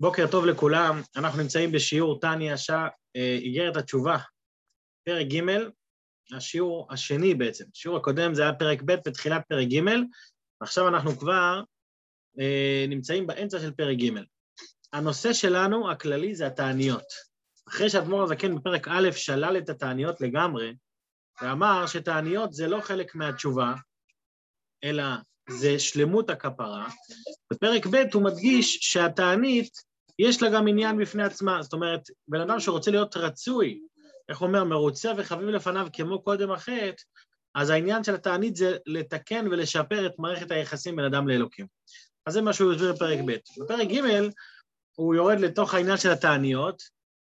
בוקר טוב לכולם, אנחנו נמצאים בשיעור טניה שעה, אה, איגרת התשובה, פרק ג', השיעור השני בעצם. השיעור הקודם זה היה פרק ב' בתחילת פרק ג', ועכשיו אנחנו כבר אה, נמצאים באמצע של פרק ג'. הנושא שלנו, הכללי, זה התעניות. אחרי שאדמו"ר הזקן בפרק א' שלל את התעניות לגמרי, ואמר שתעניות זה לא חלק מהתשובה, אלא זה שלמות הכפרה. בפרק ב' הוא מדגיש שהתענית, יש לה גם עניין בפני עצמה. זאת אומרת, בן אדם שרוצה להיות רצוי, איך אומר, מרוצה וחביב לפניו כמו קודם החטא, אז העניין של התענית זה לתקן ולשפר את מערכת היחסים בין אדם לאלוקים. אז זה מה שהוא הסביר בפרק ב'. בפרק ג' הוא יורד לתוך העניין של התעניות,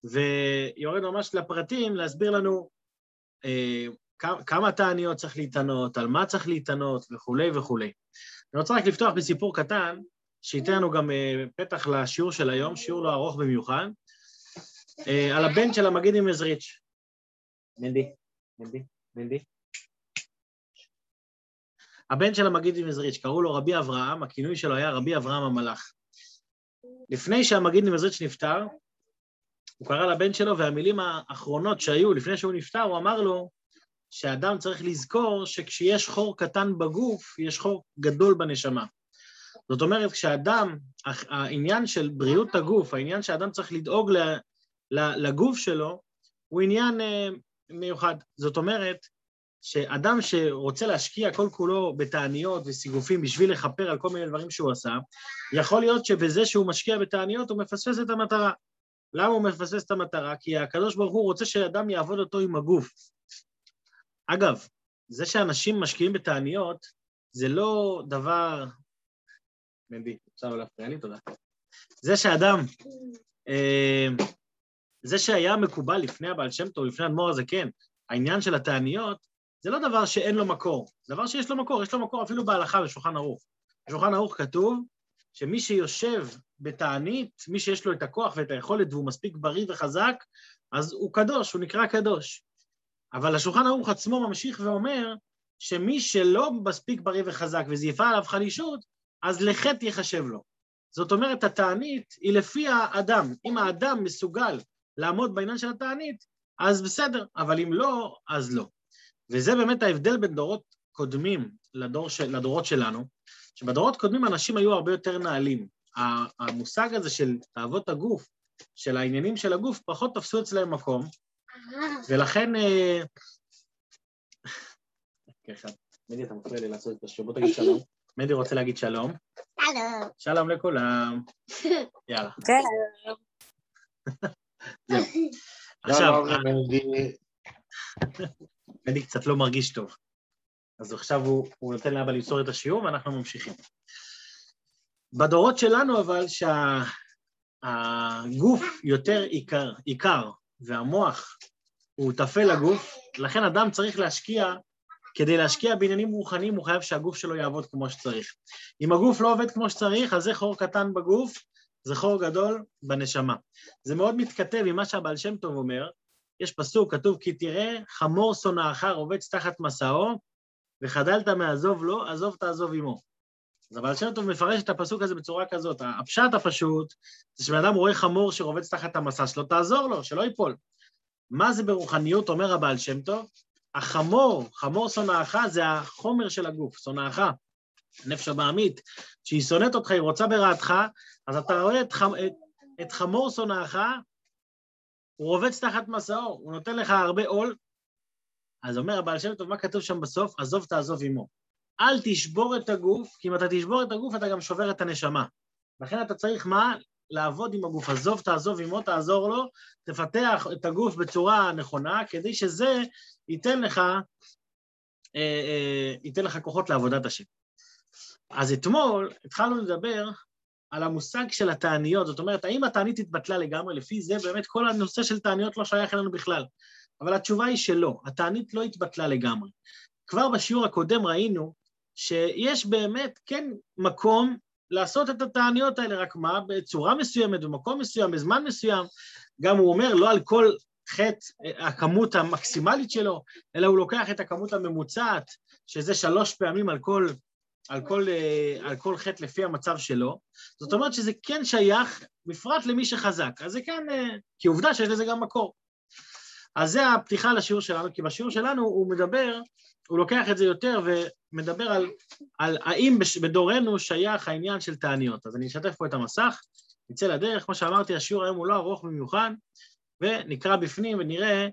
ויורד ממש לפרטים להסביר לנו אה, כמה תעניות צריך להתענות, על מה צריך להתענות וכולי וכולי. אני רוצה רק לפתוח בסיפור קטן, שייתן לנו גם אה, פתח לשיעור של היום, שיעור לא ארוך במיוחד, אה, על הבן של המגיד עם עזריץ'. מנדי, מנדי, מנדי. הבן של המגיד עם עזריץ', קראו לו רבי אברהם, הכינוי שלו היה רבי אברהם המלאך. לפני שהמגיד עם עזריץ' נפטר, הוא קרא לבן שלו, והמילים האחרונות שהיו לפני שהוא נפטר, הוא אמר לו, שאדם צריך לזכור שכשיש חור קטן בגוף, יש חור גדול בנשמה. זאת אומרת, כשאדם, העניין של בריאות הגוף, העניין שאדם צריך לדאוג לגוף שלו, הוא עניין אה, מיוחד. זאת אומרת, שאדם שרוצה להשקיע כל כולו בתעניות וסיגופים בשביל לכפר על כל מיני דברים שהוא עשה, יכול להיות שבזה שהוא משקיע בתעניות הוא מפספס את המטרה. למה הוא מפספס את המטרה? כי הקדוש ברוך הוא רוצה שאדם יעבוד אותו עם הגוף. אגב, זה שאנשים משקיעים בתעניות, זה לא דבר... מנדי, אפשר לא להפריע לי? תודה. זה שאדם, אה, זה שהיה מקובל לפני הבעל שם טוב, לפני אדמו"ר הזקן, העניין של התעניות, זה לא דבר שאין לו מקור, זה דבר שיש לו מקור, יש לו מקור אפילו בהלכה בשולחן ערוך. בשולחן ערוך כתוב שמי שיושב בתענית, מי שיש לו את הכוח ואת היכולת והוא מספיק בריא וחזק, אז הוא קדוש, הוא נקרא קדוש. אבל השולחן ערוך עצמו ממשיך ואומר שמי שלא מספיק בריא וחזק וזייפה עליו חלישות, אז לחטא ייחשב לו. זאת אומרת, התענית היא לפי האדם. אם האדם מסוגל לעמוד בעניין של התענית, אז בסדר, אבל אם לא, אז לא. וזה באמת ההבדל בין דורות קודמים לדור של, לדורות שלנו, שבדורות קודמים אנשים היו הרבה יותר נעלים. המושג הזה של תאוות הגוף, של העניינים של הגוף, פחות תפסו אצלם מקום, ולכן... אה, מדי, אתה מפריע לי לעשות את השיר, בוא תגיד שלום. מדי רוצה להגיד שלום. שלום. שלום לכולם. יאללה. שלום. זהו. עכשיו, מדי קצת לא מרגיש טוב. אז עכשיו הוא, הוא נותן לאבא למסור את השיעור ואנחנו ממשיכים. בדורות שלנו אבל שהגוף יותר עיקר, עיקר והמוח הוא טפל לגוף, לכן אדם צריך להשקיע, כדי להשקיע בעניינים רוחניים הוא חייב שהגוף שלו יעבוד כמו שצריך. אם הגוף לא עובד כמו שצריך, אז זה חור קטן בגוף, זה חור גדול בנשמה. זה מאוד מתכתב עם מה שהבעל שם טוב אומר, יש פסוק, כתוב, כי תראה חמור שונאך רובץ תחת מסעו, וחדלת מעזוב לו, עזוב תעזוב עמו. אז הבעל שם טוב מפרש את הפסוק הזה בצורה כזאת. הפשט הפשוט, זה שבן אדם רואה חמור שרובץ תחת המסע שלו, תעזור לו, שלא ייפול. מה זה ברוחניות, אומר הבעל שם טוב? החמור, חמור שונאך, זה החומר של הגוף, שונאך, הנפש הבעמית, שהיא שונאת אותך, היא רוצה ברעתך, אז אתה רואה את, חמ... את, את חמור שונאך, הוא רובץ תחת מסעו, הוא נותן לך הרבה עול, אז אומר הבעל שם טוב, מה כתוב שם בסוף? עזוב תעזוב עמו. אל תשבור את הגוף, כי אם אתה תשבור את הגוף אתה גם שובר את הנשמה. לכן אתה צריך מה? לעבוד עם הגוף. עזוב, תעזוב עמו, תעזור לו, תפתח את הגוף בצורה נכונה, כדי שזה ייתן לך, אה, אה, ייתן לך כוחות לעבודת השם. אז אתמול התחלנו לדבר על המושג של התעניות, זאת אומרת, האם התענית התבטלה לגמרי? לפי זה באמת כל הנושא של תעניות לא שייך אלינו בכלל. אבל התשובה היא שלא, התענית לא התבטלה לגמרי. כבר בשיעור הקודם ראינו שיש באמת כן מקום לעשות את התעניות האלה, רק מה? בצורה מסוימת, במקום מסוים, בזמן מסוים. גם הוא אומר, לא על כל חטא הכמות המקסימלית שלו, אלא הוא לוקח את הכמות הממוצעת, שזה שלוש פעמים על כל על כל, על כל חטא לפי המצב שלו, זאת אומרת שזה כן שייך, בפרט למי שחזק. אז זה כן, כי עובדה שיש לזה גם מקור. אז זה הפתיחה לשיעור שלנו, כי בשיעור שלנו הוא מדבר, הוא לוקח את זה יותר ומדבר על, על האם בדורנו שייך העניין של תעניות. אז אני אשתף פה את המסך, נצא לדרך, כמו שאמרתי, השיעור היום הוא לא ארוך במיוחד, ונקרא בפנים ונראה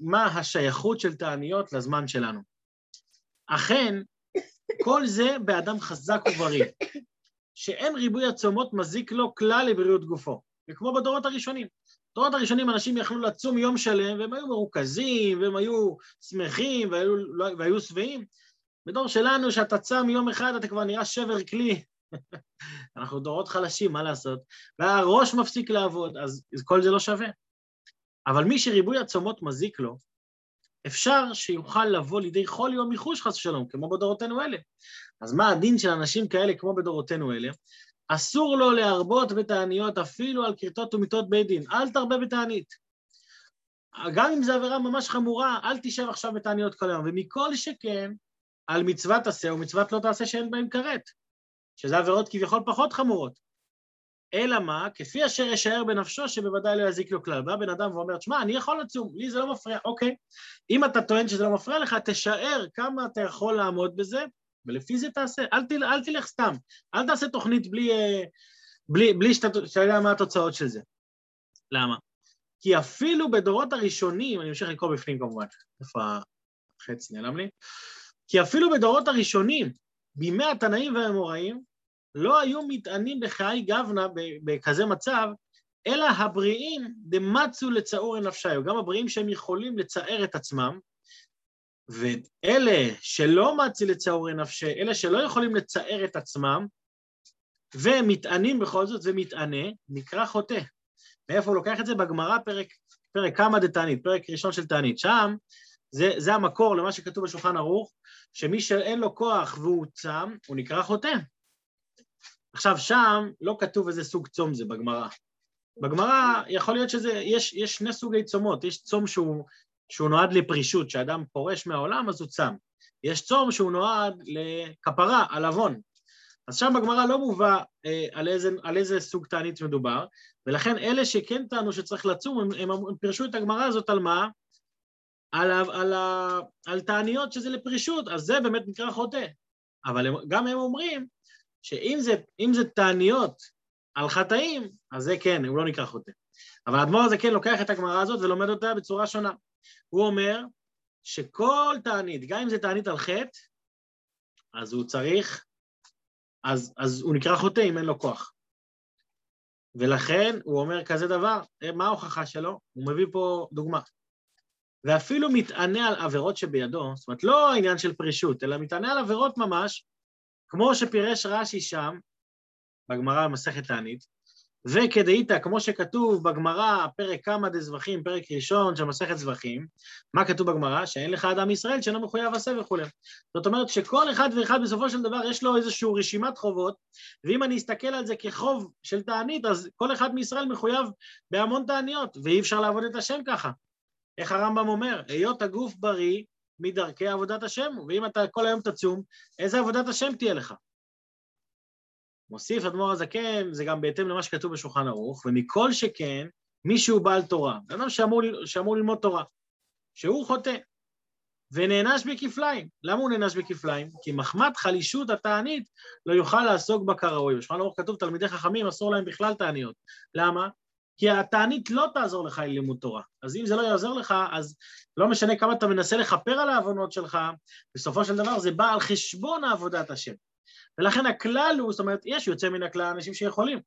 מה השייכות של תעניות לזמן שלנו. אכן, כל זה באדם חזק ובריא, שאין ריבוי הצומות מזיק לו כלל לבריאות גופו, וכמו בדורות הראשונים. בדורות הראשונים אנשים יכלו לצום יום שלם, והם היו מרוכזים, והם היו שמחים, והיו שבעים. בדור שלנו, שאתה צם יום אחד, אתה כבר נראה שבר כלי. אנחנו דורות חלשים, מה לעשות? והראש מפסיק לעבוד, אז כל זה לא שווה. אבל מי שריבוי הצומות מזיק לו, אפשר שיוכל לבוא לידי כל יום ייחוש חס ושלום, כמו בדורותינו אלה. אז מה הדין של אנשים כאלה כמו בדורותינו אלה? אסור לו להרבות בתעניות אפילו על כריתות ומיתות בית דין, אל תרבה בתענית. גם אם זו עבירה ממש חמורה, אל תשב עכשיו בתעניות כל היום, ומכל שכן, על מצוות עשה ומצוות לא תעשה שאין בהם כרת, שזה עבירות כביכול פחות חמורות. אלא מה? כפי אשר ישאר בנפשו שבוודאי לא יזיק לו כלל. בא בן אדם ואומר, תשמע, אני יכול לצום, לי זה לא מפריע. אוקיי, אם אתה טוען שזה לא מפריע לך, תשאר כמה אתה יכול לעמוד בזה, ולפי זה תעשה. אל, תל, אל תלך סתם, אל תעשה תוכנית בלי, אה, בלי, בלי שאתה יודע מה התוצאות של זה. למה? כי אפילו בדורות הראשונים, אני אמשיך לקרוא בפנים כמובן, איפה החץ נעלם לי? כי אפילו בדורות הראשונים, בימי התנאים והאמוראים, לא היו מתענים בחיי גבנה בכזה מצב, אלא הבריאים דמצו לצעור נפשיו, גם הבריאים שהם יכולים לצער את עצמם, ואלה שלא מצי לצעור נפשי, אלה שלא יכולים לצער את עצמם, ומתענים בכל זאת, ומתענה, נקרא חוטא. מאיפה הוא לוקח את זה? בגמרא, פרק, פרק כמה דתענית, פרק ראשון של תענית. שם, זה, זה המקור למה שכתוב בשולחן ערוך, שמי שאין לו כוח והוא צם, הוא נקרא חוטא. עכשיו, שם לא כתוב איזה סוג צום זה בגמרא. בגמרא יכול להיות שזה, יש, יש שני סוגי צומות, יש צום שהוא, שהוא נועד לפרישות, שאדם פורש מהעולם אז הוא צם. יש צום שהוא נועד לכפרה, על עוון. אז שם בגמרא לא מובא אה, על, איזה, על איזה סוג תענית מדובר, ולכן אלה שכן טענו שצריך לצום, הם, הם, הם פירשו את הגמרא הזאת על מה? על, על, על, על תעניות שזה לפרישות, אז זה באמת נקרא חוטא. אבל הם, גם הם אומרים שאם זה, זה תעניות על חטאים, אז זה כן, הוא לא נקרא חוטא. אבל האדמו"ר הזה כן לוקח את הגמרא הזאת ולומד אותה בצורה שונה. הוא אומר שכל תענית, גם אם זה תענית על חטא, אז הוא צריך, אז, אז הוא נקרא חוטא אם אין לו כוח. ולכן הוא אומר כזה דבר, אה, מה ההוכחה שלו? הוא מביא פה דוגמה. ואפילו מתענה על עבירות שבידו, זאת אומרת, לא העניין של פרישות, אלא מתענה על עבירות ממש, כמו שפירש רש"י שם, בגמרא במסכת תענית, וכדאיתא, כמו שכתוב בגמרא, פרק כמה דזבחים, פרק ראשון של מסכת זבחים, מה כתוב בגמרא? שאין לך אדם ישראל שאינו מחויב עשה וכולי. זאת אומרת שכל אחד ואחד בסופו של דבר יש לו איזושהי רשימת חובות, ואם אני אסתכל על זה כחוב של תענית, אז כל אחד מישראל מחויב בהמון תעניות, ואי אפשר לעבוד את השם ככה. איך הרמב"ם אומר? היות הגוף בריא, מדרכי עבודת השם, ואם אתה כל היום תצום, איזה עבודת השם תהיה לך? מוסיף אדמו"ר הזקן, זה גם בהתאם למה שכתוב בשולחן ערוך, ומכל שכן, מי שהוא בעל תורה, אדם שאמור, שאמור ללמוד תורה, שהוא חוטא, ונענש בכפליים. למה הוא נענש בכפליים? כי מחמת חלישות התענית לא יוכל לעסוק בה כראוי. בשולחן ערוך כתוב, תלמידי חכמים אסור להם בכלל תעניות. למה? כי התענית לא תעזור לך ללימוד תורה. אז אם זה לא יעזור לך, אז לא משנה כמה אתה מנסה לכפר על העוונות שלך, בסופו של דבר זה בא על חשבון עבודת השם. ולכן הכלל הוא, זאת אומרת, יש יוצא מן הכלל אנשים שיכולים.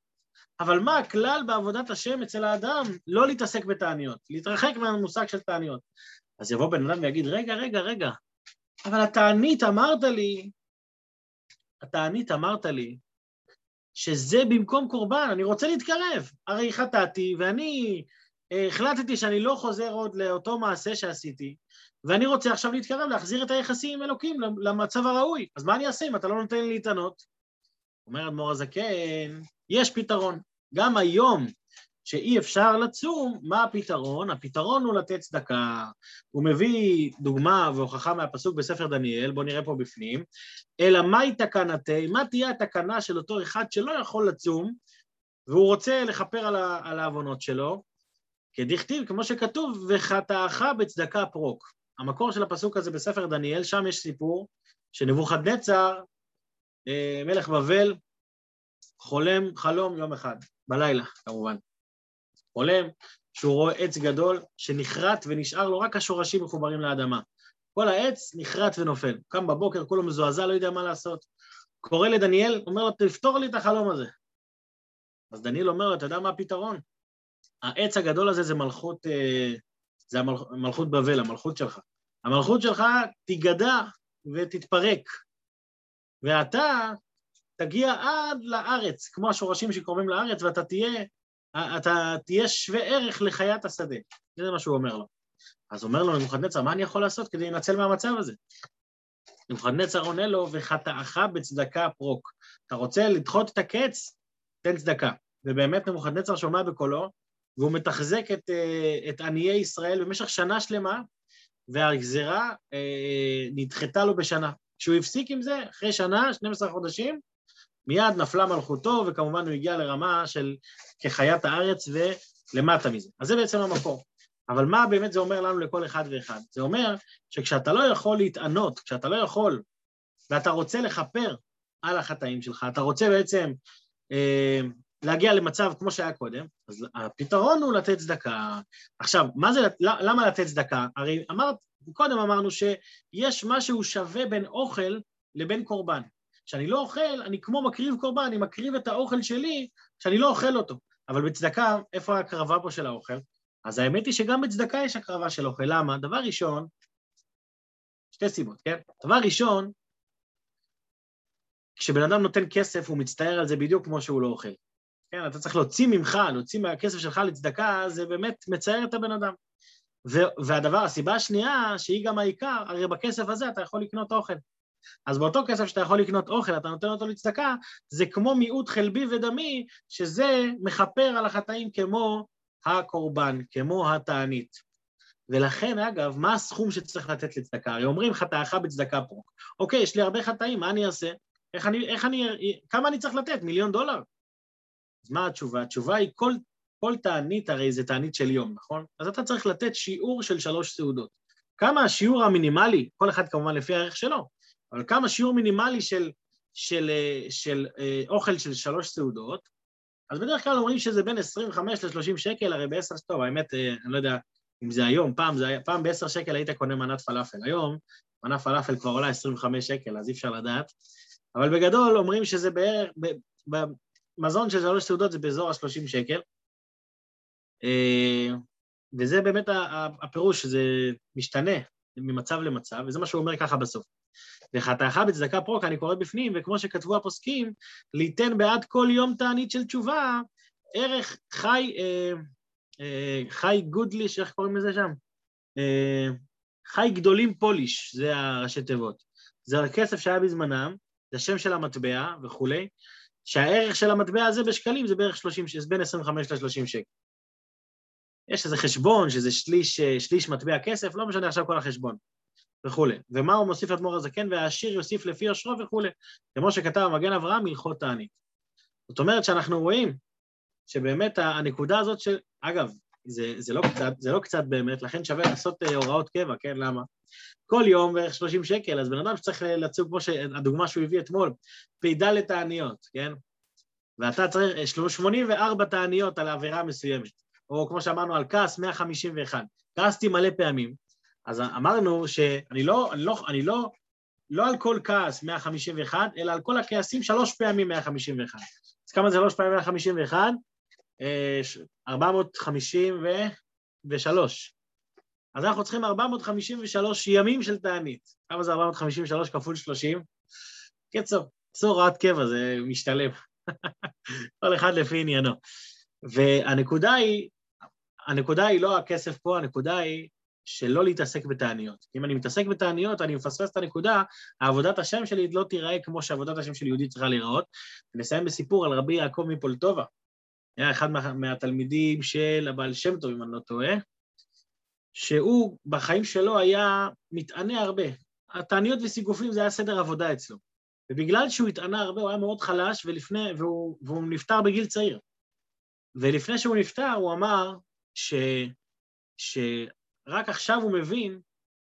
אבל מה הכלל בעבודת השם אצל האדם? לא להתעסק בתעניות, להתרחק מהמושג של תעניות. אז יבוא בן אדם ויגיד, רגע, רגע, רגע, אבל התענית אמרת לי, התענית אמרת לי, שזה במקום קורבן, אני רוצה להתקרב. הרי חטאתי, ואני אה, החלטתי שאני לא חוזר עוד לאותו מעשה שעשיתי, ואני רוצה עכשיו להתקרב, להחזיר את היחסים עם אלוקים למצב הראוי. אז מה אני אעשה אם אתה לא נותן לי להתענות? אומר אדמו"ר הזקן, יש פתרון. גם היום, שאי אפשר לצום, מה הפתרון? הפתרון הוא לתת צדקה. הוא מביא דוגמה והוכחה מהפסוק בספר דניאל, בואו נראה פה בפנים, אלא מהי תקנתי, מה תהיה התקנה של אותו אחד שלא יכול לצום, והוא רוצה לכפר על העוונות שלו, כדכתיב, כמו שכתוב, וחטאך בצדקה פרוק. המקור של הפסוק הזה בספר דניאל, שם יש סיפור שנבוכדנצר, אה, מלך בבל, חולם חלום יום אחד, בלילה כמובן. חולם שהוא רואה עץ גדול שנכרת ונשאר לו רק השורשים מחוברים לאדמה. כל העץ נכרת ונופל. קם בבוקר, כולו מזועזע, לא יודע מה לעשות. קורא לדניאל, אומר לו, תפתור לי את החלום הזה. אז דניאל אומר לו, אתה יודע מה הפתרון? העץ הגדול הזה זה מלכות, אה, זה המלכות בבל, המלכות שלך. המלכות שלך תיגדע ותתפרק, ואתה תגיע עד לארץ, כמו השורשים שקרובים לארץ, ואתה תהיה, אתה תהיה שווה ערך לחיית השדה. זה מה שהוא אומר לו. אז אומר לו נבוכדנצר, מה אני יכול לעשות כדי לנצל מהמצב הזה? נבוכדנצר עונה לו, וחטאך בצדקה פרוק. אתה רוצה לדחות את הקץ? תן צדקה. ובאמת נבוכדנצר שומע בקולו, והוא מתחזק את, אה, את עניי ישראל במשך שנה שלמה, והגזרה אה, נדחתה לו בשנה. כשהוא הפסיק עם זה, אחרי שנה, 12 חודשים, מיד נפלה מלכותו, וכמובן הוא הגיע לרמה של כחיית הארץ ולמטה מזה. אז זה בעצם המקור. אבל מה באמת זה אומר לנו לכל אחד ואחד? זה אומר שכשאתה לא יכול להתענות, כשאתה לא יכול, ואתה רוצה לכפר על החטאים שלך, אתה רוצה בעצם אה, להגיע למצב כמו שהיה קודם, אז הפתרון הוא לתת צדקה. עכשיו, מה זה, למה לתת צדקה? הרי אמרת, קודם אמרנו שיש משהו שווה בין אוכל לבין קורבן. כשאני לא אוכל, אני כמו מקריב קורבן, אני מקריב את האוכל שלי כשאני לא אוכל אותו. אבל בצדקה, איפה ההקרבה פה של האוכל? אז האמת היא שגם בצדקה יש הקרבה של אוכל. למה? דבר ראשון, שתי סיבות, כן? דבר ראשון, כשבן אדם נותן כסף, הוא מצטער על זה בדיוק כמו שהוא לא אוכל. כן, אתה צריך להוציא ממך, להוציא מהכסף שלך לצדקה, זה באמת מצער את הבן אדם. והדבר, הסיבה השנייה, שהיא גם העיקר, הרי בכסף הזה אתה יכול לקנות אוכל. אז באותו כסף שאתה יכול לקנות אוכל, אתה נותן אותו לצדקה, זה כמו מיעוט חלבי ודמי, שזה מכפר על החטאים כמו הקורבן, כמו התענית. ולכן, אגב, מה הסכום שצריך לתת לצדקה? הרי אומרים חטאך בצדקה פה. אוקיי, יש לי הרבה חטאים, מה אני אעשה? איך אני, איך אני, כמה אני צריך לתת? מיליון דולר? אז מה התשובה? התשובה היא כל, כל תענית הרי זה תענית של יום, נכון? אז אתה צריך לתת שיעור של שלוש סעודות. כמה השיעור המינימלי, כל אחד כמובן לפי הערך שלו, אבל כמה שיעור מינימלי של, של, של, של אה, אוכל של שלוש סעודות, אז בדרך כלל אומרים שזה בין 25 ל-30 שקל, הרי בעשר, טוב, האמת, אה, אני לא יודע אם זה היום, פעם, זה, פעם בעשר שקל היית קונה מנת פלאפל, היום מנת פלאפל כבר עולה 25 שקל, אז אי אפשר לדעת, אבל בגדול אומרים שזה בערך, מזון של שלוש סעודות זה באזור ה-30 שקל, אה, וזה באמת הפירוש, זה משתנה ממצב למצב, וזה מה שהוא אומר ככה בסוף. וחטאך בצדקה פרוק, אני קורא בפנים, וכמו שכתבו הפוסקים, ליתן בעד כל יום תענית של תשובה, ערך חי, אה, אה, חי גודליש, איך קוראים לזה שם? אה, חי גדולים פוליש, זה הראשי תיבות. זה הכסף שהיה בזמנם, זה השם של המטבע וכולי, שהערך של המטבע הזה בשקלים זה בערך 30, זה בין 25 ל-30 שקל. יש איזה חשבון שזה שליש, שליש מטבע כסף, לא משנה עכשיו כל החשבון, וכולי. ומה הוא מוסיף אדמו"ר הזקן, והעשיר יוסיף לפי יושרו וכולי. כמו שכתב המגן אברהם, הלכות תענית. זאת אומרת שאנחנו רואים שבאמת הנקודה הזאת של... אגב, זה, זה, לא קצת, זה לא קצת באמת, לכן שווה לעשות אה, הוראות קבע, כן? למה? כל יום בערך 30 שקל, אז בן אדם שצריך לצוג, כמו שהדוגמה שהוא הביא אתמול, פ"ד תעניות, כן? ואתה צריך 84 תעניות על עבירה מסוימת, או כמו שאמרנו על כעס, 151. כעסתי מלא פעמים, אז אמרנו שאני לא, אני לא, אני לא, לא על כל כעס 151, אלא על כל הכעסים שלוש פעמים 151. אז כמה זה שלוש פעמים 151? 453. אז אנחנו צריכים 453 ימים של תענית. כמה זה 453 כפול 30? קיצור, עשו הוראת קבע, זה משתלם. כל אחד לפי עניינו. והנקודה היא, הנקודה היא לא הכסף פה, הנקודה היא שלא להתעסק בתעניות. אם אני מתעסק בתעניות, אני מפספס את הנקודה, העבודת השם שלי לא תיראה כמו שעבודת השם של יהודי צריכה להיראות. ונסיים בסיפור על רבי יעקב מפולטובה, היה אחד מה, מהתלמידים של הבעל שם טוב, אם אני לא טועה, שהוא בחיים שלו היה מתענה הרבה. התעניות וסיגופים זה היה סדר עבודה אצלו. ובגלל שהוא התענה הרבה, הוא היה מאוד חלש, ולפני, והוא, והוא נפטר בגיל צעיר. ולפני שהוא נפטר, הוא אמר ש, שרק עכשיו הוא מבין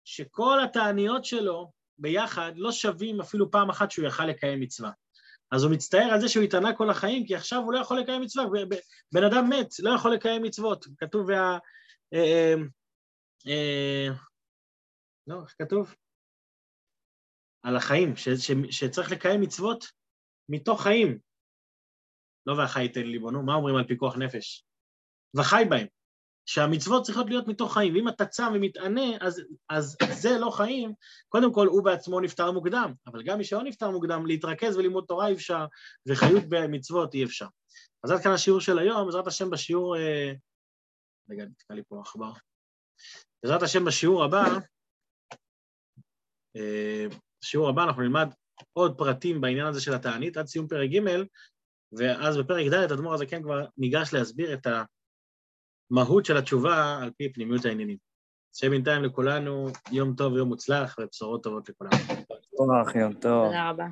שכל התעניות שלו ביחד לא שווים אפילו פעם אחת שהוא יכל לקיים מצווה. אז הוא מצטער על זה שהוא התענה כל החיים, כי עכשיו הוא לא יכול לקיים מצווה. בן אדם מת, לא יכול לקיים מצוות. כתוב, וה... אה, אה, לא, איך כתוב? על החיים, ש, ש, שצריך לקיים מצוות מתוך חיים. לא והחי ייתן ליבונו, מה אומרים על פיקוח נפש? וחי בהם. שהמצוות צריכות להיות מתוך חיים, ואם אתה צם ומתענה, אז, אז זה לא חיים. קודם כל, הוא בעצמו נפטר מוקדם, אבל גם מי שלא נפטר מוקדם, להתרכז וללמוד תורה אי אפשר, וחיות במצוות אי אפשר. אז עד כאן השיעור של היום, בעזרת השם בשיעור... אה, רגע, נתקע לי פה עכבר. בעזרת השם בשיעור הבא, אה, בשיעור הבא אנחנו נלמד עוד פרטים בעניין הזה של התענית עד סיום פרק ג', ואז בפרק ד' אדמו"ר הזה כן כבר ניגש להסביר את המהות של התשובה על פי פנימיות העניינים. שיהיה בינתיים לכולנו יום טוב ויום מוצלח ובשורות טובות לכולנו. יום טוב. תודה רבה.